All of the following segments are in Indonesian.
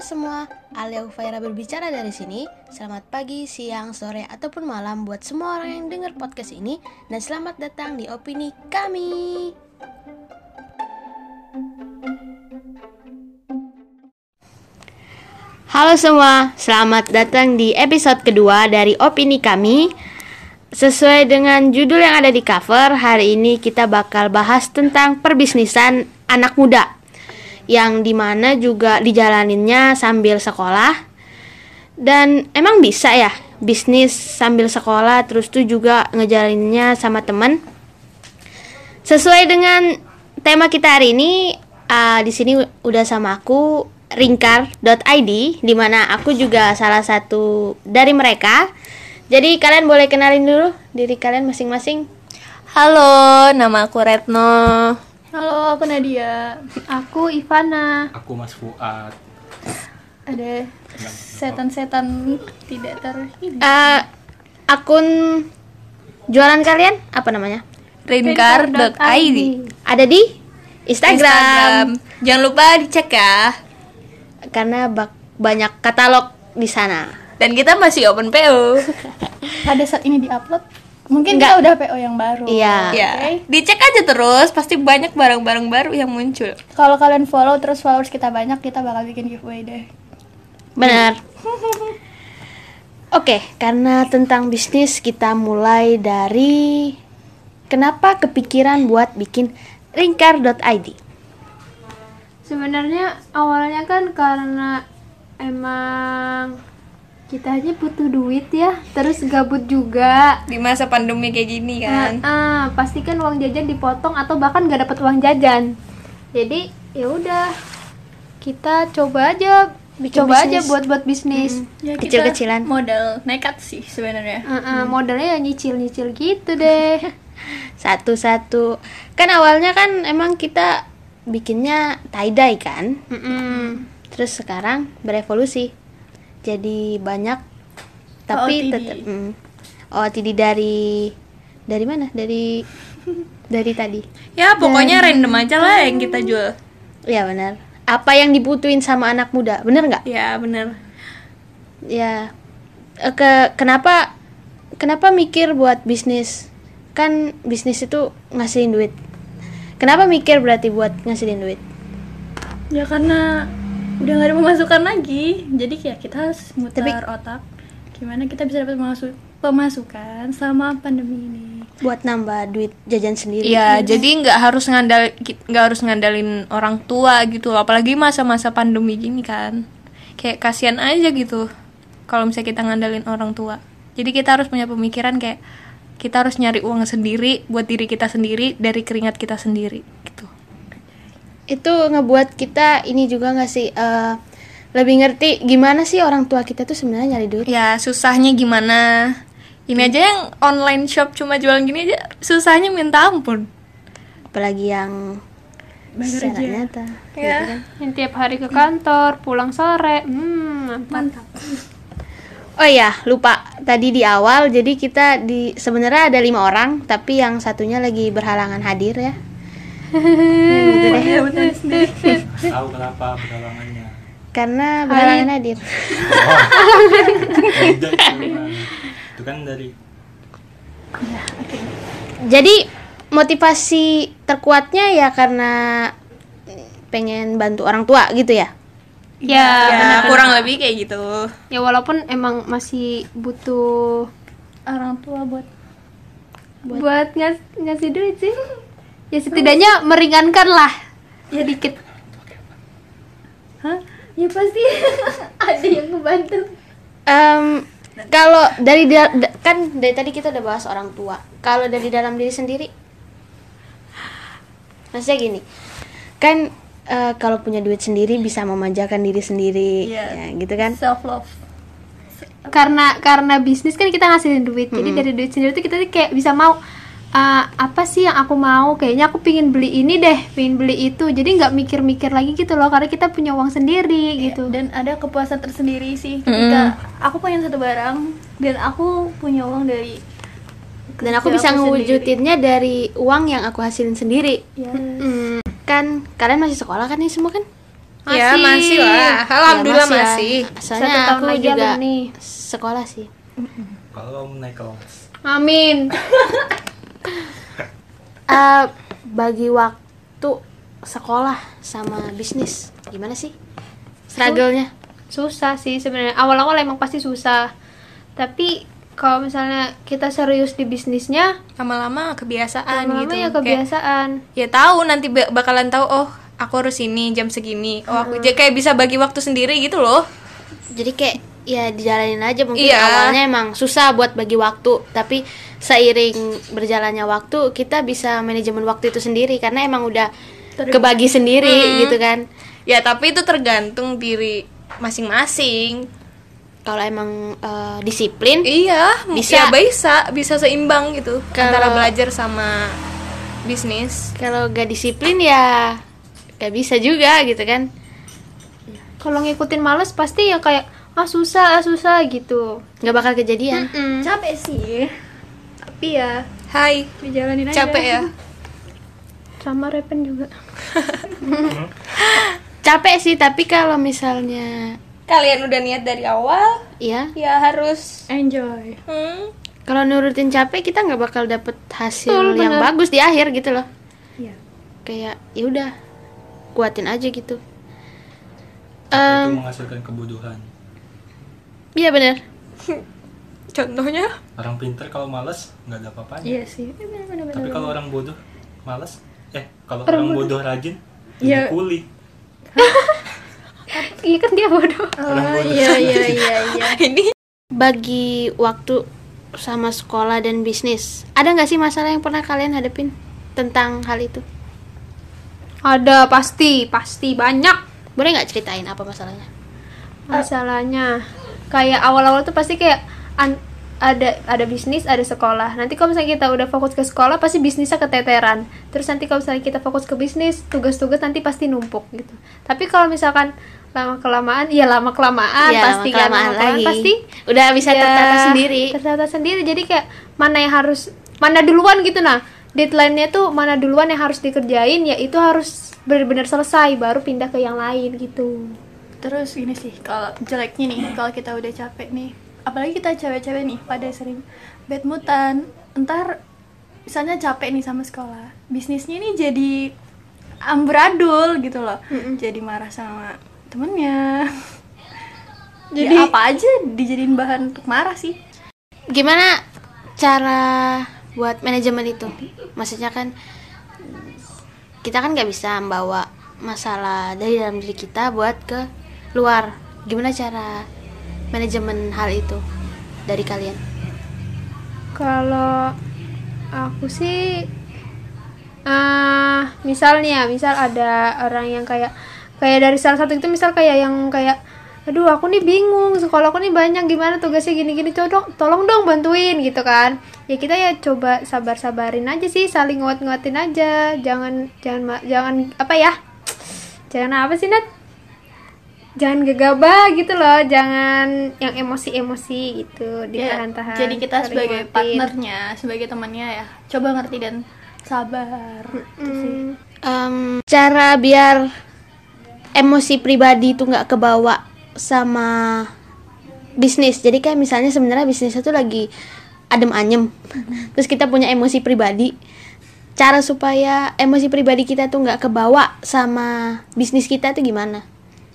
semua, Alia Ufaira berbicara dari sini. Selamat pagi, siang, sore, ataupun malam buat semua orang yang dengar podcast ini dan selamat datang di opini kami. Halo semua, selamat datang di episode kedua dari opini kami. Sesuai dengan judul yang ada di cover, hari ini kita bakal bahas tentang perbisnisan anak muda yang di mana juga dijalaninnya sambil sekolah. Dan emang bisa ya bisnis sambil sekolah terus tuh juga ngejalaninnya sama temen. Sesuai dengan tema kita hari ini uh, di sini udah sama aku ringkar.id di mana aku juga salah satu dari mereka. Jadi kalian boleh kenalin dulu diri kalian masing-masing. Halo, nama aku Retno. Halo, aku Nadia. Aku Ivana. Aku Mas Fuad. Ada setan-setan tidak ter. Uh, akun jualan kalian apa namanya Ringkar.id ada di Instagram, Instagram. Jangan lupa dicek ya. karena bak- banyak katalog di sana Dan kita masih open PO. Pada saat ini diupload, mungkin Enggak. kita udah PO yang baru. Iya. ya. Oke. Dicek aja terus, pasti banyak barang-barang baru yang muncul. Kalau kalian follow terus followers kita banyak, kita bakal bikin giveaway deh. benar oke karena tentang bisnis kita mulai dari kenapa kepikiran buat bikin ringkar.id Sebenarnya awalnya kan karena emang kita aja butuh duit ya, terus gabut juga. Di masa pandemi kayak gini kan. Nah, ah, pasti kan uang jajan dipotong atau bahkan nggak dapat uang jajan. Jadi ya udah kita coba aja, Bikin coba aja bisnis. buat buat bisnis. Ya, kita Kecil-kecilan. Modal nekat sih sebenarnya. Ah, ah, modalnya ya nyicil nyicil gitu deh. satu-satu kan awalnya kan emang kita bikinnya tie dye kan Mm-mm. terus sekarang berevolusi jadi banyak tapi tetap mm, OOTD dari dari mana? Dari dari tadi. Ya, pokoknya random aja lah yang kita jual. ya benar. Apa yang dibutuhin sama anak muda bener nggak? Ya, bener. ya ke kenapa kenapa mikir buat bisnis? Kan bisnis itu ngasihin duit. Kenapa mikir berarti buat ngasihin duit? Ya karena udah gak ada pemasukan lagi. Jadi kayak kita harus muter Tapi- otak. Gimana kita bisa dapat pemasu- pemasukan selama pandemi ini. buat nambah duit jajan sendiri Iya, jadi nggak harus ngandal nggak harus ngandalin orang tua gitu, apalagi masa-masa pandemi gini kan. Kayak kasihan aja gitu kalau misalnya kita ngandalin orang tua. Jadi kita harus punya pemikiran kayak kita harus nyari uang sendiri buat diri kita sendiri dari keringat kita sendiri. Itu ngebuat kita ini juga nggak sih eh, lebih ngerti gimana sih orang tua kita tuh sebenarnya nyari duit Ya, susahnya gimana? Ini aja yang online shop cuma jualan gini aja susahnya minta ampun. apalagi yang secara nyata Ya. Yang tiap hari ke kantor, pulang sore. Hmm, mantap. oh iya lupa tadi di awal jadi kita di sebenarnya ada lima orang tapi yang satunya lagi berhalangan hadir ya gitu Ya betul sendiri. Tahu kenapa berhalangannya? karena hadir Oh, tidak itu kan. Dari jadi motivasi terkuatnya ya karena pengen bantu orang tua gitu ya Ya, Ya, kurang lebih kayak gitu. ya walaupun emang masih butuh Orang tua buat buat, ngas ngasih duit sih ya setidaknya meringankan lah ya dikit Hah? Ya pasti ada yang ngebantu. Em, kalau dari da- kan dari tadi kita udah bahas orang tua. Kalau dari dalam diri sendiri, maksudnya gini, kan eh, kalau punya duit sendiri bisa memanjakan diri sendiri, Iya. ya gitu kan? Self love. karena karena bisnis kan kita ngasilin duit jadi dari duit sendiri tuh kita tuh kayak bisa mau "Ah, apa sih yang aku mau kayaknya aku pingin beli ini deh pingin beli itu jadi nggak mikir-mikir lagi gitu loh karena kita punya uang sendiri gitu dan ada kepuasan tersendiri sih ketika aku pengen satu barang dan aku punya uang dari Dan aku bisa ngewujudinnya dari uang yang aku hasilin sendiri. ya Kan kalian masih sekolah kan nih semua kan? Ya masih lah, alhamdulillah Ya, masih. ya. Soalnya Satu tahun aku lagi juga alumni. sekolah sih. Kalau mau naik kelas. Amin. Eh, bagi waktu sekolah sama bisnis gimana sih? Struggle-nya? susah sih sebenarnya awal-awal emang pasti susah tapi kalau misalnya kita serius di bisnisnya Lama-lama kebiasaan lama-lama gitu. ya Kayak, kebiasaan ya tahu nanti ba- bakalan tahu oh aku harus ini jam segini. Oh aku jadi kayak bisa bagi waktu sendiri gitu loh. Jadi kayak ya dijalanin aja mungkin Iya. awalnya emang susah buat bagi waktu, tapi seiring berjalannya waktu kita bisa manajemen waktu itu sendiri karena emang udah kebagi sendiri gitu kan. Ya tapi itu tergantung diri masing-masing. Kalau emang eh, disiplin Iya, Bisa. bisa bisa bisa seimbang gitu Kalau- antara belajar sama bisnis. kalau gak disiplin ya gak bisa juga gitu kan. kalau ngikutin males pasti ya kayak ah susah ah susah gitu Gak bakal kejadian. Mm. capek sih tapi ya Hai, dijalanin aja capek ya? sama repen juga Capek sih, tapi kalau misalnya Kalian udah niat dari awal, ya ya harus enjoy hmm, kalau nurutin capek kita nggak bakal dapet hasil Betul, yang bener. bagus di akhir gitu loh. Iya. Kayak ya udah kuatin aja gitu. itu Em, menghasilkan kebutuhan. Iya bener. contohnya Orang pinter kalau males nggak ada apa-apanya. iya sih bener-bener Tapi kalau orang bodoh males, eh kalau Orang orang, bodoh rajin Iya. jadi kuli. iya kan dia bodoh Orang oh bodoh iya iya iya iya ini Bagi waktu sama sekolah dan bisnis, ada nggak sih masalah yang pernah kalian hadapin tentang hal itu? ada pasti pasti banyak Boleh nggak ceritain apa masalahnya? masalahnya kayak awal-awal tuh pasti kayak an- ada ada bisnis ada sekolah. Nanti kalau misalnya kita udah fokus ke sekolah pasti bisnisnya keteteran. Terus nanti kalau misalnya kita fokus ke bisnis tugas-tugas nanti pasti numpuk gitu. Tapi kalau misalkan lama kelamaan ya lama kelamaan Ya, pasti kan lama-kelamaan lama-kelamaan lagi. pasti Udah bisa ya, tertata sendiri. tertata sendiri. Jadi kayak mana yang harus mana duluan gitu. Nah deadline-nya tuh mana duluan yang harus dikerjain ya itu harus benar-benar selesai baru pindah ke yang lain gitu Terus gini sih, kalau jeleknya nih, kalau kita udah capek nih, apalagi kita cewek-cewek nih, pada sering bad moodan, entar misalnya capek nih sama sekolah, bisnisnya nih jadi amburadul gitu loh, jadi marah sama temennya, jadi Jadi- apa aja dijadiin bahan untuk marah sih. Gimana cara buat manajemen itu? Maksudnya kan kita kan nggak bisa membawa masalah dari dalam diri kita buat ke luar. Gimana cara manajemen hal itu dari kalian? Kalau aku sih ah misalnya misal ada orang yang kayak kayak dari salah satu itu misal kayak yang kayak aduh aku nih bingung sekolah aku nih banyak gimana tugasnya gini-gini tolong tolong dong bantuin gitu kan ya kita ya coba sabar-sabarin aja sih saling nguat-nguatin aja jangan jangan jangan apa ya jangan apa sih Nat jangan gegabah gitu loh jangan yang emosi-emosi gitu Ya, ditahan-tahan jadi kita sebagai nguatin. partnernya, sebagai temannya ya, coba ngerti dan sabar. Gitu sih. Hmm. Em, cara biar emosi pribadi itu nggak kebawa sama bisnis. Jadi kayak misalnya sebenarnya bisnisnya tuh lagi adem anyem, terus kita punya emosi pribadi. Cara supaya emosi pribadi kita tuh nggak kebawa sama bisnis kita tuh gimana?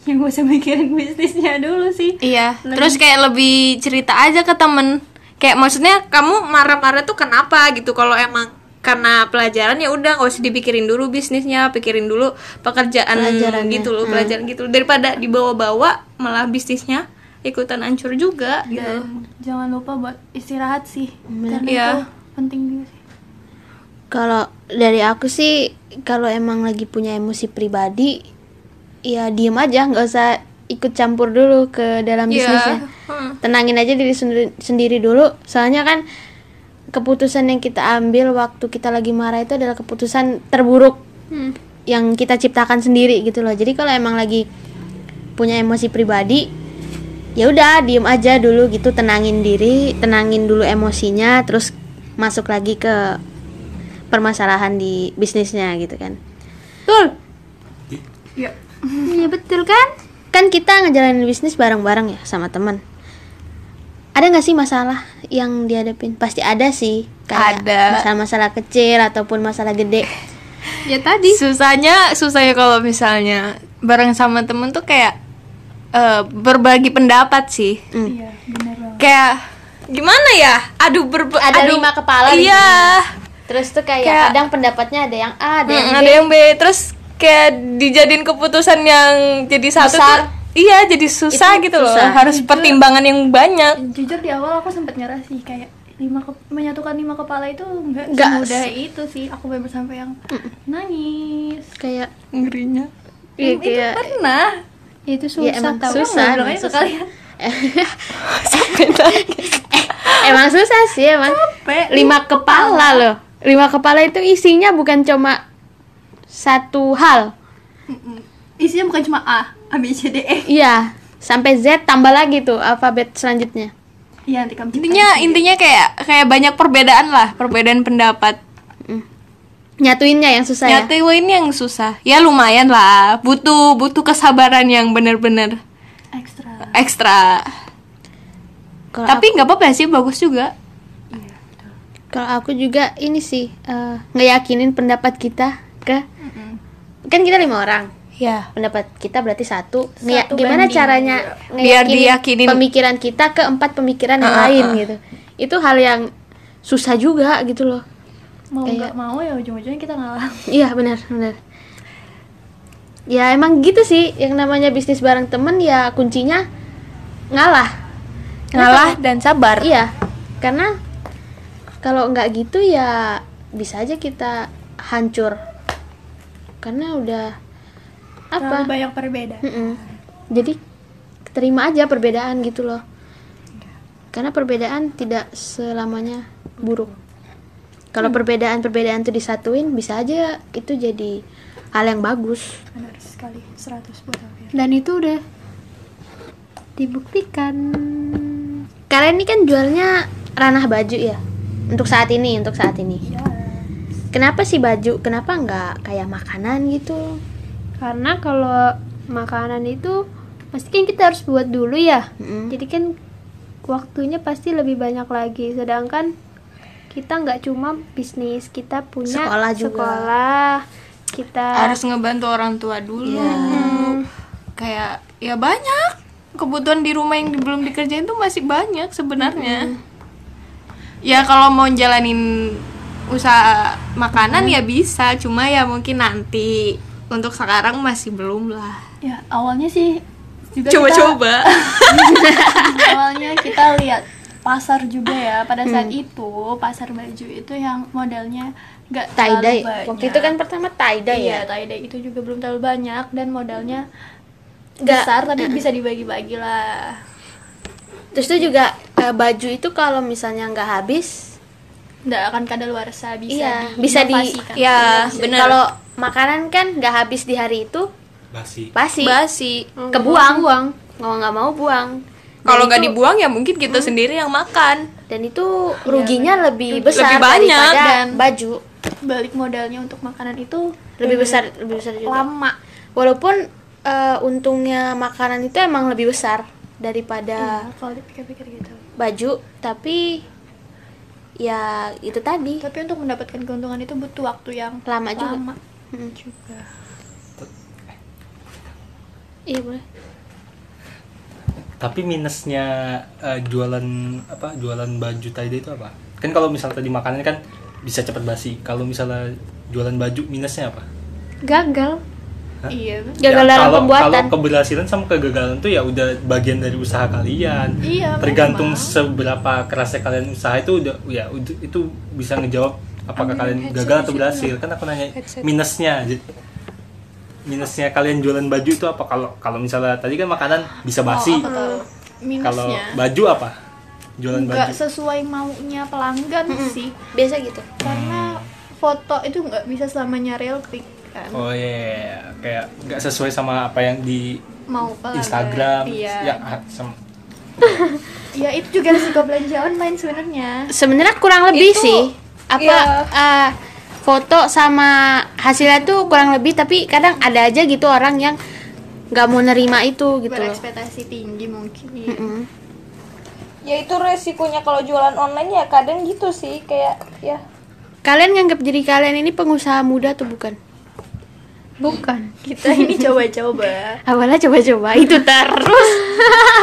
Yang gak usah mikirin bisnisnya dulu sih. Iya, terus kayak lebih cerita aja ke temen. Kayak maksudnya kamu marah-marah tuh kenapa gitu? Kalau emang karena pelajaran ya udah nggak usah dipikirin dulu bisnisnya, pikirin dulu pekerjaan Pelajarannya. gitu loh, pelajaran gitu. Daripada dibawa-bawa malah bisnisnya ikutan hancur juga gitu. Dan jangan lupa buat istirahat sih. Karena Iya. itu penting juga sih. Kalau dari aku sih, kalau emang lagi punya emosi pribadi, ya diem aja, nggak usah ikut campur dulu ke dalam Iya. bisnisnya. heeh. Tenangin aja diri sendiri, sendiri dulu. Soalnya kan keputusan yang kita ambil waktu kita lagi marah itu adalah keputusan terburuk Hmm. yang kita ciptakan sendiri gitu loh. Jadi kalau emang lagi punya emosi pribadi, ya udah diem aja dulu gitu, tenangin diri, tenangin dulu emosinya, terus masuk lagi ke permasalahan di bisnisnya gitu kan. Betul. Di- Ya. Iya betul kan? kan kita ngejalanin bisnis bareng-bareng ya sama teman. Ada nggak sih masalah yang dihadapin? Pasti ada sih kayak Ada. masalah-masalah kecil ataupun masalah gede. Ya tadi. susahnya susahnya kalau misalnya bareng sama temen tuh kayak eh, berbagi pendapat sih. Iya bener banget. Kayak gimana ya? Aduh berba Ada aduh, lima kepala di iya. terus tuh kayak, Kayak- kadang pendapatnya ada yang A ada yang B. ada yang B. Terus kayak dijadiin keputusan yang jadi satu Besar. tuh iya jadi susah Itu gitu loh susah. harus pertimbangan yang banyak jujur di awal aku sempat nyerah sih kayak lima ke- menyatukan lima kepala itu nggak semudah itu sih aku bener sampai yang nangis kayak ngerinya iya, itu kayak pernah Itu ya susah emang tau. susah aja susah. sekalian. emang susah sih emang Capek. lima kepala loh lima kepala itu isinya bukan cuma satu hal. Isinya bukan cuma A A B C D E. Iya sampai Z tambah lagi tuh alfabet selanjutnya. Iya nanti kamu intinya intinya kayak kayak banyak perbedaan lah perbedaan pendapat. Nyatuinnya yang susah ya? Nyatuin yang susah. Ya lumayan lah. Butuh butuh kesabaran yang bener-bener ekstra. ekstra. Kalau tapi nggak apa-apa sih bagus juga. Kalau aku juga ini sih eh, ngeyakinin pendapat kita ke kan kita lima orang. Ya pendapat kita berarti satu, Satu gimana banding, caranya Biar ngeyakinin diyakinin. pemikiran kita ke empat pemikiran yang ah, lain ah. gitu. Itu hal yang susah juga gitu loh. Mau Kayak- nggak mau ya ujung-ujungnya kita ngalah. Iya benar benar. Ya emang gitu sih. Yang namanya bisnis bareng temen ya kuncinya ngalah. Ngalah dan sabar. Iya karena kalau nggak gitu ya bisa aja kita hancur karena udah terlalu apa banyak perbedaan Mm-mm. jadi terima aja perbedaan gitu loh karena perbedaan tidak selamanya buruk kalau perbedaan-perbedaan itu disatuin bisa aja itu jadi hal yang bagus benar sekali 100 buat aku ya. Dan itu udah dibuktikan. kalian ini kan jualnya ranah baju ya untuk saat ini untuk saat ini Iya. Kenapa sih baju kenapa nggak kayak makanan gitu Karena kalau makanan itu pasti kan kita harus buat dulu ya. Mm-mm. Jadi kan waktunya pasti lebih banyak lagi. Sedangkan kita nggak cuma bisnis, kita punya Sekolah juga. sekolah, kita harus ngebantu orang tua dulu Iya. kayak ya banyak kebutuhan di rumah yang belum dikerjain tuh masih banyak sebenarnya ya kalau mau jalanin usaha makanan ya bisa cuma ya mungkin nanti untuk sekarang masih belum lah. Ya awalnya sih juga coba-coba. Kita, awalnya kita lihat pasar juga ya pada saat Hmm. itu pasar baju itu yang modelnya nggak tie dye banyak. waktu itu kan pertama tie dye iya ya? tie dye itu juga belum terlalu banyak dan modalnya Nggak- besar tapi bisa dibagi-bagi lah. Terus itu juga eh, baju itu kalau misalnya nggak habis nggak akan kadaluarsa bisa iya bisa di ya Bisa- bener kalau makanan kan nggak habis di hari itu basi. pasti basi. Oh, kebuang buang. mau nggak mau buang. Kalau nggak dibuang ya mungkin kita sendiri yang makan. Dan itu ruginya lebih besar Lebih banyak. Daripada dan- baju. balik modalnya untuk makanan itu lebih besar lebih besar juga. lama. Walaupun eh, untungnya makanan itu emang lebih besar daripada Iya, kalau dipikir-pikir gitu. baju tapi ya itu tadi. Tapi untuk mendapatkan keuntungan itu butuh waktu yang Lama juga. lama. Mm. juga. Iya boleh. Tapi minusnya eh, jualan apa jualan baju dye itu apa? Kan kalau misalnya tadi makanan kan bisa cepat basi. Kalau misalnya jualan baju minusnya apa? Gagal. Hah? iya dalam kalau, pembuatan. kalau keberhasilan sama kegagalan tuh ya udah bagian dari usaha kalian. Iya, tergantung memang. seberapa kerasnya kalian usaha itu udah ya itu bisa ngejawab apakah kalian gagal atau berhasil. kan aku nanya minusnya Jadi, minusnya kalian jualan baju itu apa? Kalau kalau misalnya tadi kan makanan bisa basi. Oh, aku tahu. kalau minusnya? baju apa? Jualan nggak baju. sesuai maunya pelanggan sih. Biasa gitu. Karena foto itu nggak bisa selamanya real pic kan. Oh iya kayak nggak sesuai sama apa yang di mau pelanggan Instagram. Iya. Ya sama ya itu juga resiko belanja online sebenarnya. Sebenarnya kurang lebih Itu, sih. Apa iya. eh, foto sama hasilnya tuh kurang lebih tapi kadang ada aja gitu orang yang nggak mau nerima itu gitu loh. Berekspektasi tinggi mungkin iya. Mm-mm. ya itu resikonya kalau jualan online ya kadang gitu sih kayak ya. Kalian nganggap diri kalian ini pengusaha muda atau bukan bukan. Kita ini coba-coba. Awalnya coba-coba itu terus.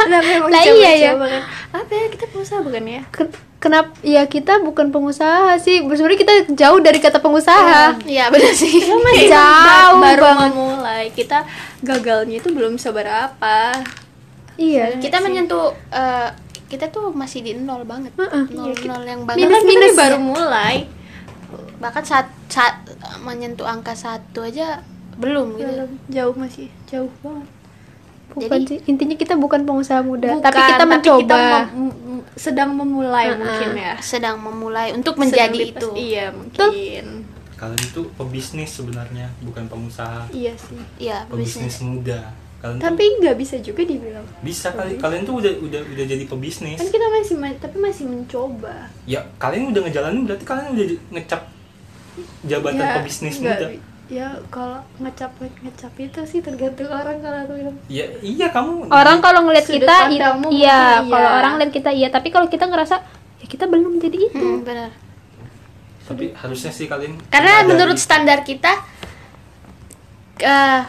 Lah memang Lah iya ya. coba-coba kan. Apa ya kita pengusaha bukan ya? Ken- kenapa ya kita bukan pengusaha sih. Sebenarnya kita jauh dari kata pengusaha. Iya. Benar sih. Jauh baru banget. memulai kita gagalnya itu belum seberapa. Iya. Kita menyentuh eh, kita tuh masih di nol banget. Heeh. nol nol yang Minus banget minus baru mulai. Bahkan saat saat menyentuh angka satu aja belum gitu. Belum, jauh masih jauh banget. Bukan Jadi- sih intinya kita bukan pengusaha muda Bukan, tapi kita mencoba mem- m- sedang memulai Heeh. mungkin ya. sedang memulai untuk Sedang menjadi dipas- itu. Iya mungkin. Kalian itu pebisnis sebenarnya bukan pengusaha. Iya sih. Ya pebisnis bisnis muda. Kalian tapi nggak bisa juga dibilang bisa kali kalian tuh udah udah udah jadi pebisnis. Kan kita masih tapi masih mencoba. Ya kalian udah ngejalanin berarti kalian udah ngecap jabatan Ya, pebisnis muda ya kalau ngecap ngecap itu sih tergantung orang kalau aku bilang. Ya iya kamu orang kalau ngeliat kita i- iya mungkin kalau iya. orang lihat kita iya. Tapi kalau kita ngerasa ya kita belum jadi itu. Hmm, benar. Tapi harusnya sih kalian karena menurut standar kita eh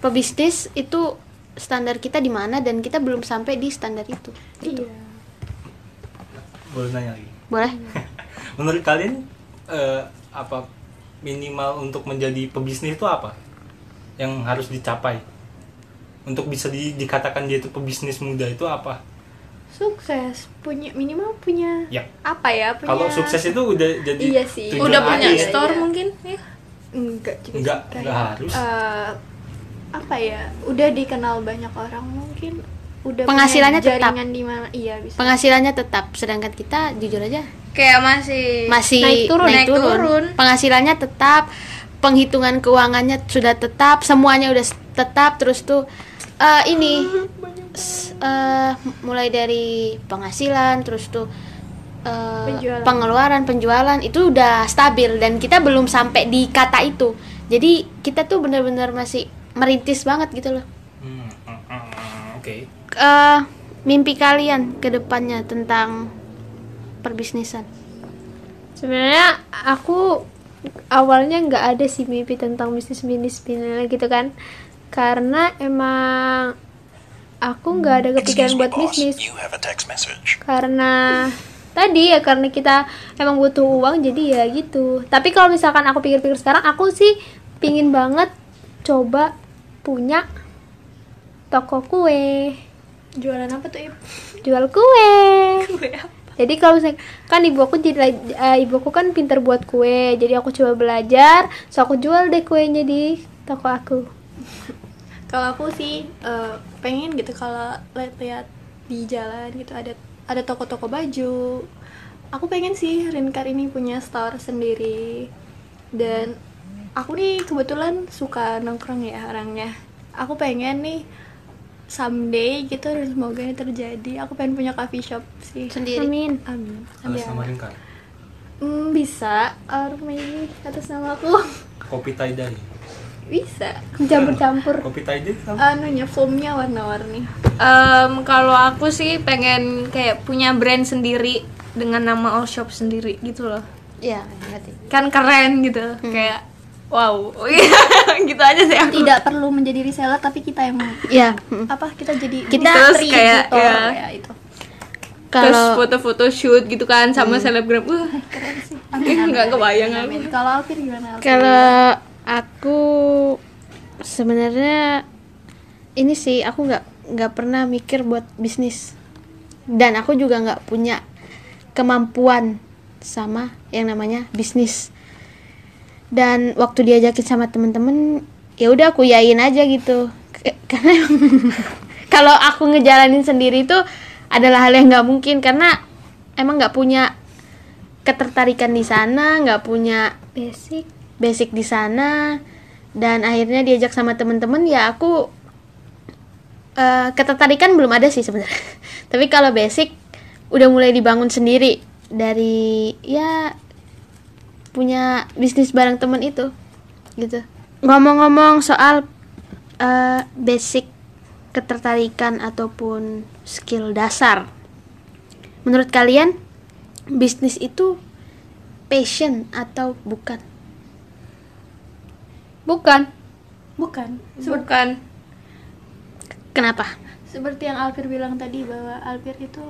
pebisnis itu standar kita di mana dan kita belum sampai di standar itu iya. Boleh nanya lagi? Boleh. Menurut kalian eh, apa minimal untuk menjadi pebisnis itu apa yang harus dicapai untuk bisa di- dikatakan dia itu pebisnis muda itu apa sukses punya minimal punya ya apa ya punya kalau sukses itu udah jadi Iya sih. udah punya akhir. store Iya. mungkin ya enggak juga Enggak, sih. enggak harus. eh, apa ya udah dikenal banyak orang mungkin udah Penghasilannya punya tetap. di mana iya bisa penghasilannya tetap sedangkan kita jujur aja kayak masih masih Naik turun. Naik turun. penghasilannya tetap penghitungan keuangannya sudah tetap semuanya udah tetap terus tuh eh, ini s- eh, mulai dari penghasilan terus tuh eh, Penjualan. pengeluaran penjualan itu udah stabil dan kita belum sampai di kata itu jadi kita tuh benar-benar masih merintis banget gitu loh Hmm, hmm, hmm, oke eh mimpi kalian ke depannya tentang perbisnisan? Sebenarnya aku awalnya nggak ada sih mimpi tentang bisnis bisnis bisnis gitu kan. Karena emang aku nggak ada kepikiran me, buat boss. bisnis. You have a text message. karena tadi ya karena kita emang butuh uang jadi ya gitu. Tapi kalau misalkan aku pikir-pikir sekarang aku sih pingin banget coba punya toko kue jualan apa tuh Ip? jual kue. Kue apa? jadi kalau misalnya kan ibu aku jadi eh, ibu aku kan pintar buat kue. Jadi aku coba belajar so aku jual deh kuenya di toko aku. Kalau aku sih eh, pengen gitu kalau lihat-lihat di jalan gitu ada ada toko-toko baju. Aku pengen sih Rinkar ini punya store sendiri. Dan aku nih kebetulan suka nongkrong ya orangnya. Aku pengen nih someday gitu dan semoga ini terjadi. Aku pengen punya coffee shop sih. Sendiri? Amin. Amin. Atas nama Ringkar Hmm, bisa. Or maybe atas nama aku. Kopi dye bisa. Campur-campur. Kopi apa? anunya foamnya warna-warni. Em, kalau aku sih pengen kayak punya brand sendiri dengan nama all shop sendiri gitu loh. Ya ngerti kan keren gitu. Kayak wow. Gitu aja sih aku. Tidak perlu menjadi reseller tapi kita yang ya apa kita jadi Kita terus kayak, distributor, ya. ya itu. Terus kalau foto-foto shoot gitu kan sama selebgram. Uh. Keren sih. Nggak kebayang aku. Kalau Alvin gimana kalau aku sebenarnya ini sih aku nggak nggak pernah mikir buat bisnis. Dan aku juga nggak punya kemampuan sama yang namanya bisnis dan waktu diajakin sama temen-temen ya udah aku yain aja gitu. Karena kalau aku ngejalanin sendiri itu adalah hal yang nggak mungkin. Karena emang nggak punya ketertarikan di sana nggak punya basic. basic di sana. Dan akhirnya diajak sama temen-temen ya aku eh, ketertarikan belum ada sih sebenarnya. Tapi kalau basic udah mulai dibangun sendiri dari ya punya bisnis bareng temen itu gitu ngomong-ngomong soal eh, basic ketertarikan ataupun skill dasar. Menurut kalian bisnis itu passion atau bukan? bukan bukan bukan Kenapa? seperti yang Alfir bilang tadi bahwa Alfir itu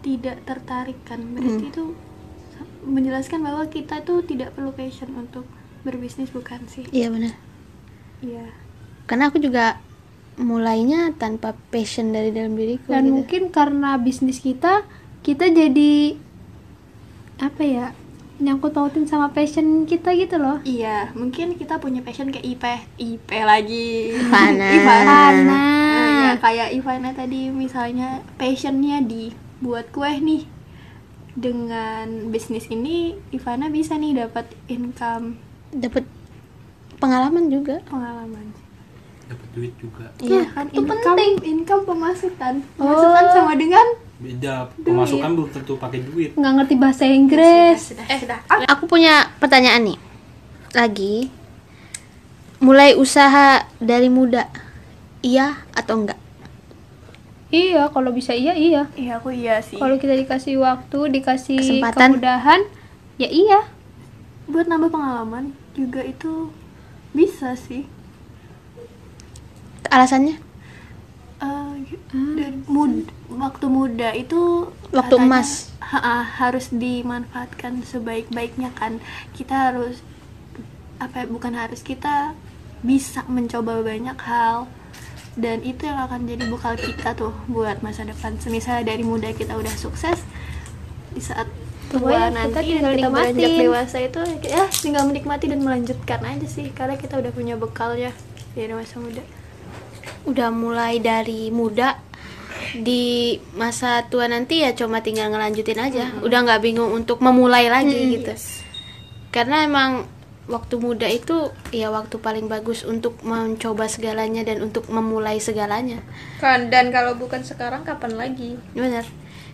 tidak tertarik kan berarti itu menjelaskan bahwa kita tuh tidak perlu passion untuk berbisnis bukan sih Iya benar. iya Karena aku juga mulainya tanpa passion dari dalam diriku. dan gitu. mungkin karena bisnis kita kita jadi apa ya nyangkut pautin sama passion kita gitu loh iya mungkin kita punya passion kayak IP IP lagi. Ivana Ivana. Nah, ya, kayak Ivana tadi misalnya passionnya di buat kue nih dengan bisnis ini Ivana bisa nih dapat income dapat pengalaman juga. pengalaman dapat duit juga Iya. kan itu income penting. income pemasukan pemasukan sama dengan beda pemasukan belum tentu pakai duit nggak ngerti bahasa Inggris sudah sudah Aku punya pertanyaan nih. Lagi. Mulai usaha dari muda. Iya atau enggak? Iya kalau bisa iya iya. Iya aku iya sih. Kalau kita dikasih waktu dikasih Kesempatan. kemudahan ya iya. Buat nambah pengalaman juga itu bisa sih. Alasannya? Eh, dan mud- waktu muda itu Waktu emas. ha- harus dimanfaatkan sebaik-baiknya kan. Kita harus apa ya, bukan harus kita bisa mencoba banyak hal dan itu yang akan jadi bekal kita tuh buat masa depan. Misalnya dari muda kita udah sukses di saat tua kita nanti tinggal kita beranjak dewasa itu ya tinggal menikmati dan melanjutkan aja sih karena kita udah punya bekalnya dari masa muda. Udah mulai dari muda di masa tua nanti ya cuma tinggal ngelanjutin aja. Udah nggak bingung untuk memulai lagi gitu. Karena emang waktu muda itu ya waktu paling bagus untuk mencoba segalanya dan untuk memulai segalanya. kan dan kalau bukan sekarang kapan lagi Benar.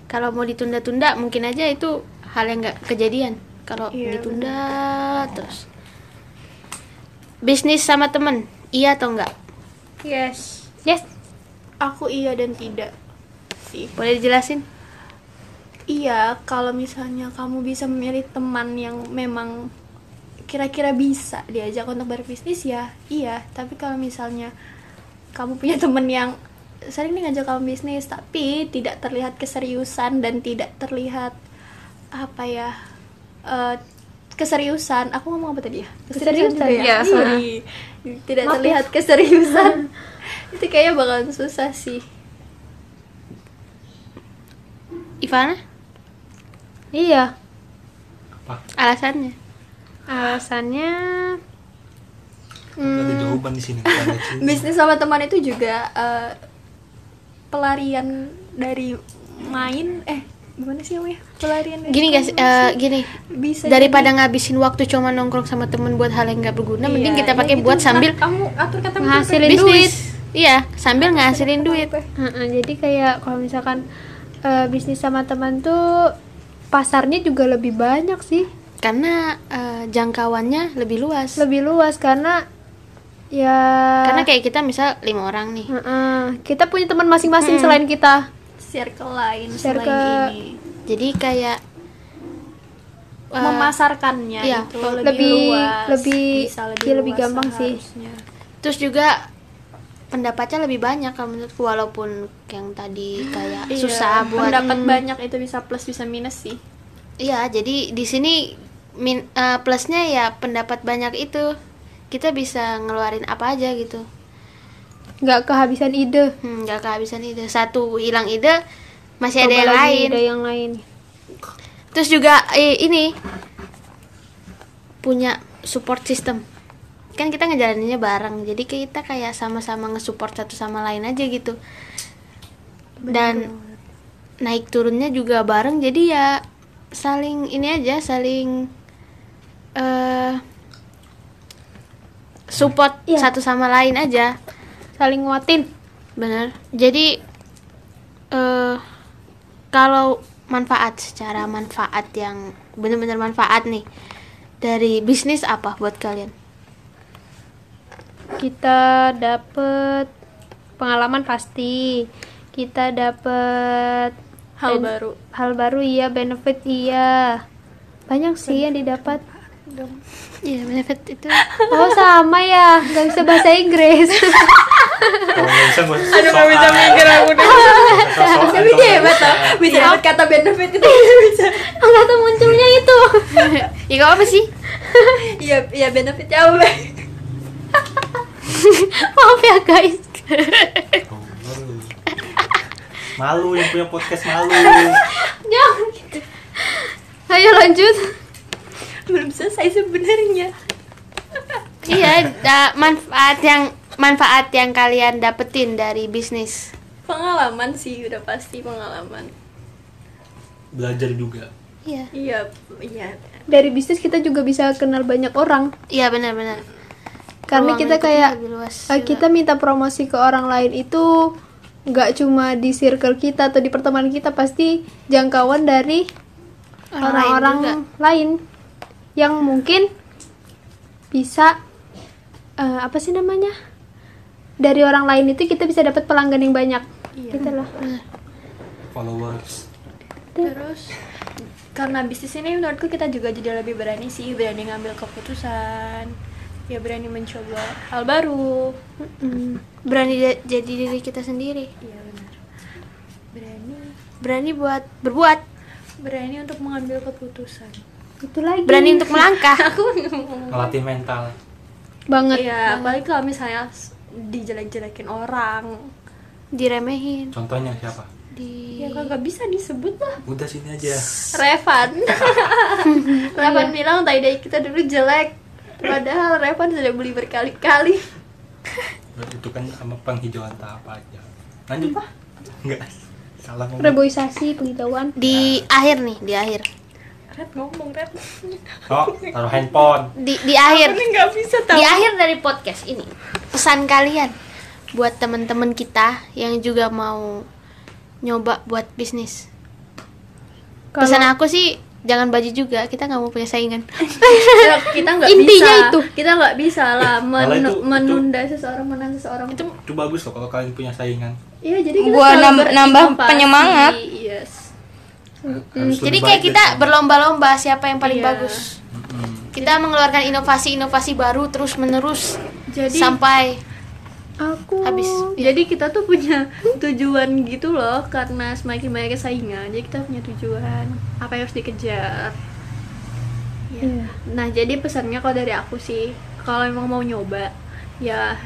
Kalau mau ditunda-tunda mungkin aja itu hal yang nggak kejadian. Kalau Iya, ditunda terus. Bisnis sama temen, iya atau enggak? yes yes aku iya dan tidak sih Boleh dijelasin? Iya, kalau misalnya kamu bisa memilih teman yang memang kira-kira bisa diajak untuk berbisnis ya, iya. Tapi kalau misalnya kamu punya teman yang sering nih ngajak kamu bisnis tapi tidak terlihat keseriusan dan tidak terlihat apa ya eh, keseriusan aku ngomong apa tadi ya Keseriusan, juga ya. sorry tidak Maaf ya. terlihat keseriusan itu kayaknya bakalan susah sih Ivana? iya apa Alasannya? Alasannya ada jawaban di sini bisnis sama teman itu juga eh, pelarian dari main eh gimana sih namanya pelarian dari Gini guys, eh, gini. bisa Daripada jadi- ngabisin waktu cuma nongkrong sama temen buat hal yang nggak berguna, mending Iya, kita ya pakai gitu. buat sambil Nah, kamu atur kata Ngasilin bisnis. duit. Iya, sambil ngasilin duit. Heeh, jadi kayak kalau misalkan eh, bisnis sama teman tuh pasarnya juga lebih banyak sih Karena eh, jangkauannya lebih luas. lebih luas karena ya Karena kayak kita misal lima orang nih. Heeh, kita punya teman masing-masing selain kita circle lain Circle- selain ini Jadi kayak eh, memasarkannya iya, itu lebih- lebih, luas lebih- bisa lebih, iya, lebih gampang sih. seharusnya. terus juga pendapatnya lebih banyak kalau menurutku walaupun yang tadi kayak Iya, susah buat pendapat banyak itu bisa plus bisa minus sih Iya, jadi di sini min, eh, plusnya ya pendapat banyak itu kita bisa ngeluarin apa aja gitu. nggak kehabisan ide Hmm, nggak kehabisan ide. Satu hilang ide, masih ada Coba yang lagi lain. ide yang lain Terus juga eh, ini punya support system. Kan kita ngejalaninnya bareng, jadi kita kayak sama-sama nge-support satu sama lain aja gitu. Dan naik turunnya juga bareng, jadi ya saling ini aja, saling eh support Iya. satu sama lain aja. saling nguatin Bener. Jadi eh kalau manfaat secara manfaat yang bener-bener manfaat nih dari bisnis apa buat kalian? kita dapet pengalaman pasti kita dapet hal ben- baru hal baru iya benefit iya banyak sih yang didapat Iya, benefit itu. oh sama ya nggak bisa bahasa Inggris Kalau nggak bisa usah Aduh, nggak bisa mikir aku deh. Tapi dia hebat bisa. tau bisa dapat kata benefit itu bisa nggak tahu munculnya itu ya gak apa sih? iya iya benefitnya apa maaf ya guys malu. Malu yang punya podcast malu. jangan gitu ayo lanjut belum selesai sebenarnya iya, da- manfaat yang manfaat yang kalian dapetin dari bisnis. pengalaman sih udah pasti pengalaman Belajar juga. Iya. iya iya dari bisnis kita juga bisa kenal banyak orang Iya, benar-benar. karena Ruang kita kayak luas eh, juga. kita minta promosi ke orang lain itu nggak cuma di circle kita atau di pertemanan kita pasti jangkauan dari Orang lain orang-orang juga. lain, yang mungkin bisa eh, apa sih namanya? Dari orang lain itu kita bisa dapat pelanggan yang banyak. Gitu loh. Followers. terus karena bisnis ini menurutku kita juga jadi lebih berani sih berani ngambil keputusan ya berani mencoba hal baru. Berani jadi diri kita sendiri. iya benar. Berani. Berani buat berbuat, berani untuk mengambil keputusan itu lagi berani untuk melangkah. aku Ngelatih mental. banget iya apalagi kalau misalnya dijelek-jelekin orang Diremehin, Contohnya siapa? di ya kagak bisa disebut lah Udah sini aja. Revan Revan bilang tadi kita dulu jelek padahal Revan sudah beli berkali-kali Itu kan sama penghijauan tahap aja. Lanjut. Enggak. Salah ngomong. reboisasi penghijauan di akhir nih, di akhir. Red ngomong Red Oh, taruh handphone. Di di akhir. ini nggak bisa tahu Di akhir dari podcast ini, pesan kalian buat teman-teman kita yang juga mau nyoba buat bisnis. Kalau- Pesan aku sih jangan baju juga, kita nggak mau punya saingan. Ya, kita nggak Intinya bisa itu. kita nggak bisa lah Malah men- itu- menunda seseorang menang seseorang Itu Itu bagus loh kalau kalian punya saingan. iya jadi kita Buat nambah berinovasi. penyemangat. yes Harus jadi kayak kita berlomba-lomba siapa yang paling Iya. bagus. Kita mengeluarkan inovasi-inovasi baru terus menerus jadi sampai aku habis. jadi kita tuh punya tujuan gitu loh karena semakin banyak saingan jadi kita punya tujuan apa yang harus dikejar Ya. Iya. nah jadi pesannya kalau dari aku sih kalau emang mau nyoba ya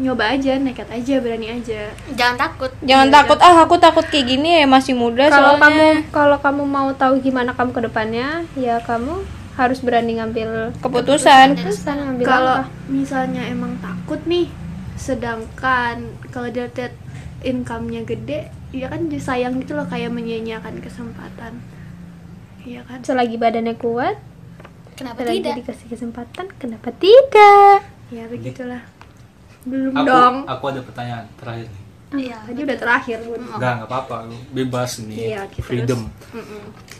nyoba aja nekat aja berani aja Jangan takut. Jangan takut ah aku takut kayak gini ya masih muda kalau soalnya. kamu kalau kamu mau tahu gimana kamu ke depannya ya kamu harus berani ngambil keputusan. keputusan ngambil kalau langkah. misalnya emang takut nih sedangkan kalau dia lihat income-nya gede ya kan jadi sayang gitu loh kayak menyia-nyiakan kesempatan iya kan selagi badannya kuat Kenapa selagi tidak? dikasih kesempatan kenapa tidak ya begitulah belum Aku, dong aku ada pertanyaan terakhir nih. Iya. tadi udah terakhir bun Enggak, enggak apa-apa. Bebas nih. Iya, Freedom.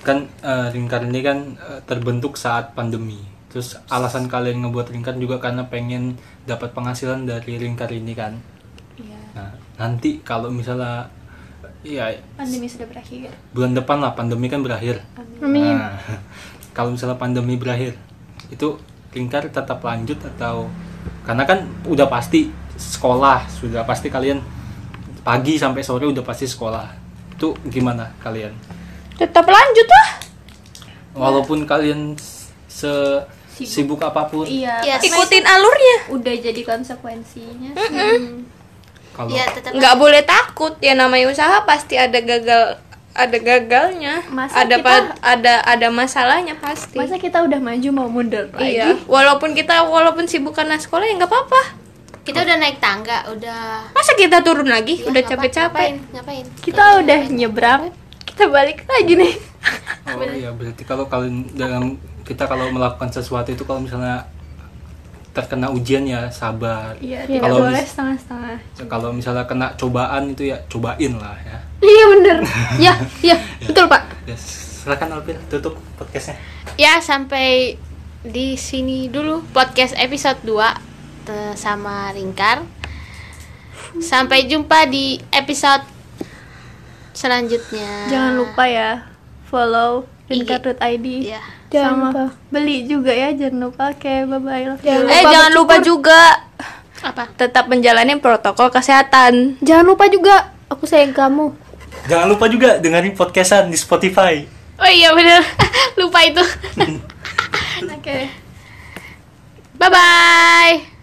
Kan eh, Ringkar ini kan eh, terbentuk saat pandemi. Terus alasan kalian ngebuat Ringkar juga karena pengen dapat penghasilan dari Ringkar ini kan. iya Nah, nanti kalau misalnya ya pandemi sudah berakhir bulan depan lah pandemi kan berakhir. Amin. Nah, kalau misalnya pandemi berakhir, itu Ringkar tetap lanjut atau karena kan udah pasti sekolah, sudah pasti kalian pagi sampai sore udah pasti sekolah. Itu gimana kalian? Tetap lanjut lah. Walaupun kalian se sibuk apa pun, iya Iya, Ikutin alurnya. udah jadi konsekuensinya kalau Iya, tetap nggak boleh takut ya namanya usaha pasti ada gagal ada gagalnya. Masa ada kita- ada ada masalahnya pasti. Masa kita udah maju mau mundur lagi? Iya. Walaupun kita walaupun sibuk karena sekolah ya nggak apa-apa. Kita udah naik tangga, udah masa kita turun lagi? Ya, udah capek-capek. Ngapain? ngapain? kita udah nyebrang kita balik lagi nih. Oh iya berarti kalau kalian dalam kita kalau melakukan sesuatu itu kalau misalnya terkena ujian ya sabar. iya Iya. tidak Kalau boleh mis- setengah-setengah Kalau misalnya kena cobaan itu ya cobain lah ya. iya bener ya ya betul pak Ya, silakan Alvin tutup podcastnya. Ya, sampai di sini dulu podcast episode 2 eh, sama Ringkar. Sampai jumpa di episode selanjutnya. Jangan lupa ya follow ringkar.id. Ya. Jangan Sama lupa. beli juga ya, jangan lupa. Oke, bye bye. Love Jangan you. Eh jangan lupa juga Apa? tetap menjalani protokol kesehatan. Jangan lupa juga aku sayang kamu. Jangan lupa juga dengerin podcastan di Spotify. Oh iya bener Lupa itu Oke. Bye bye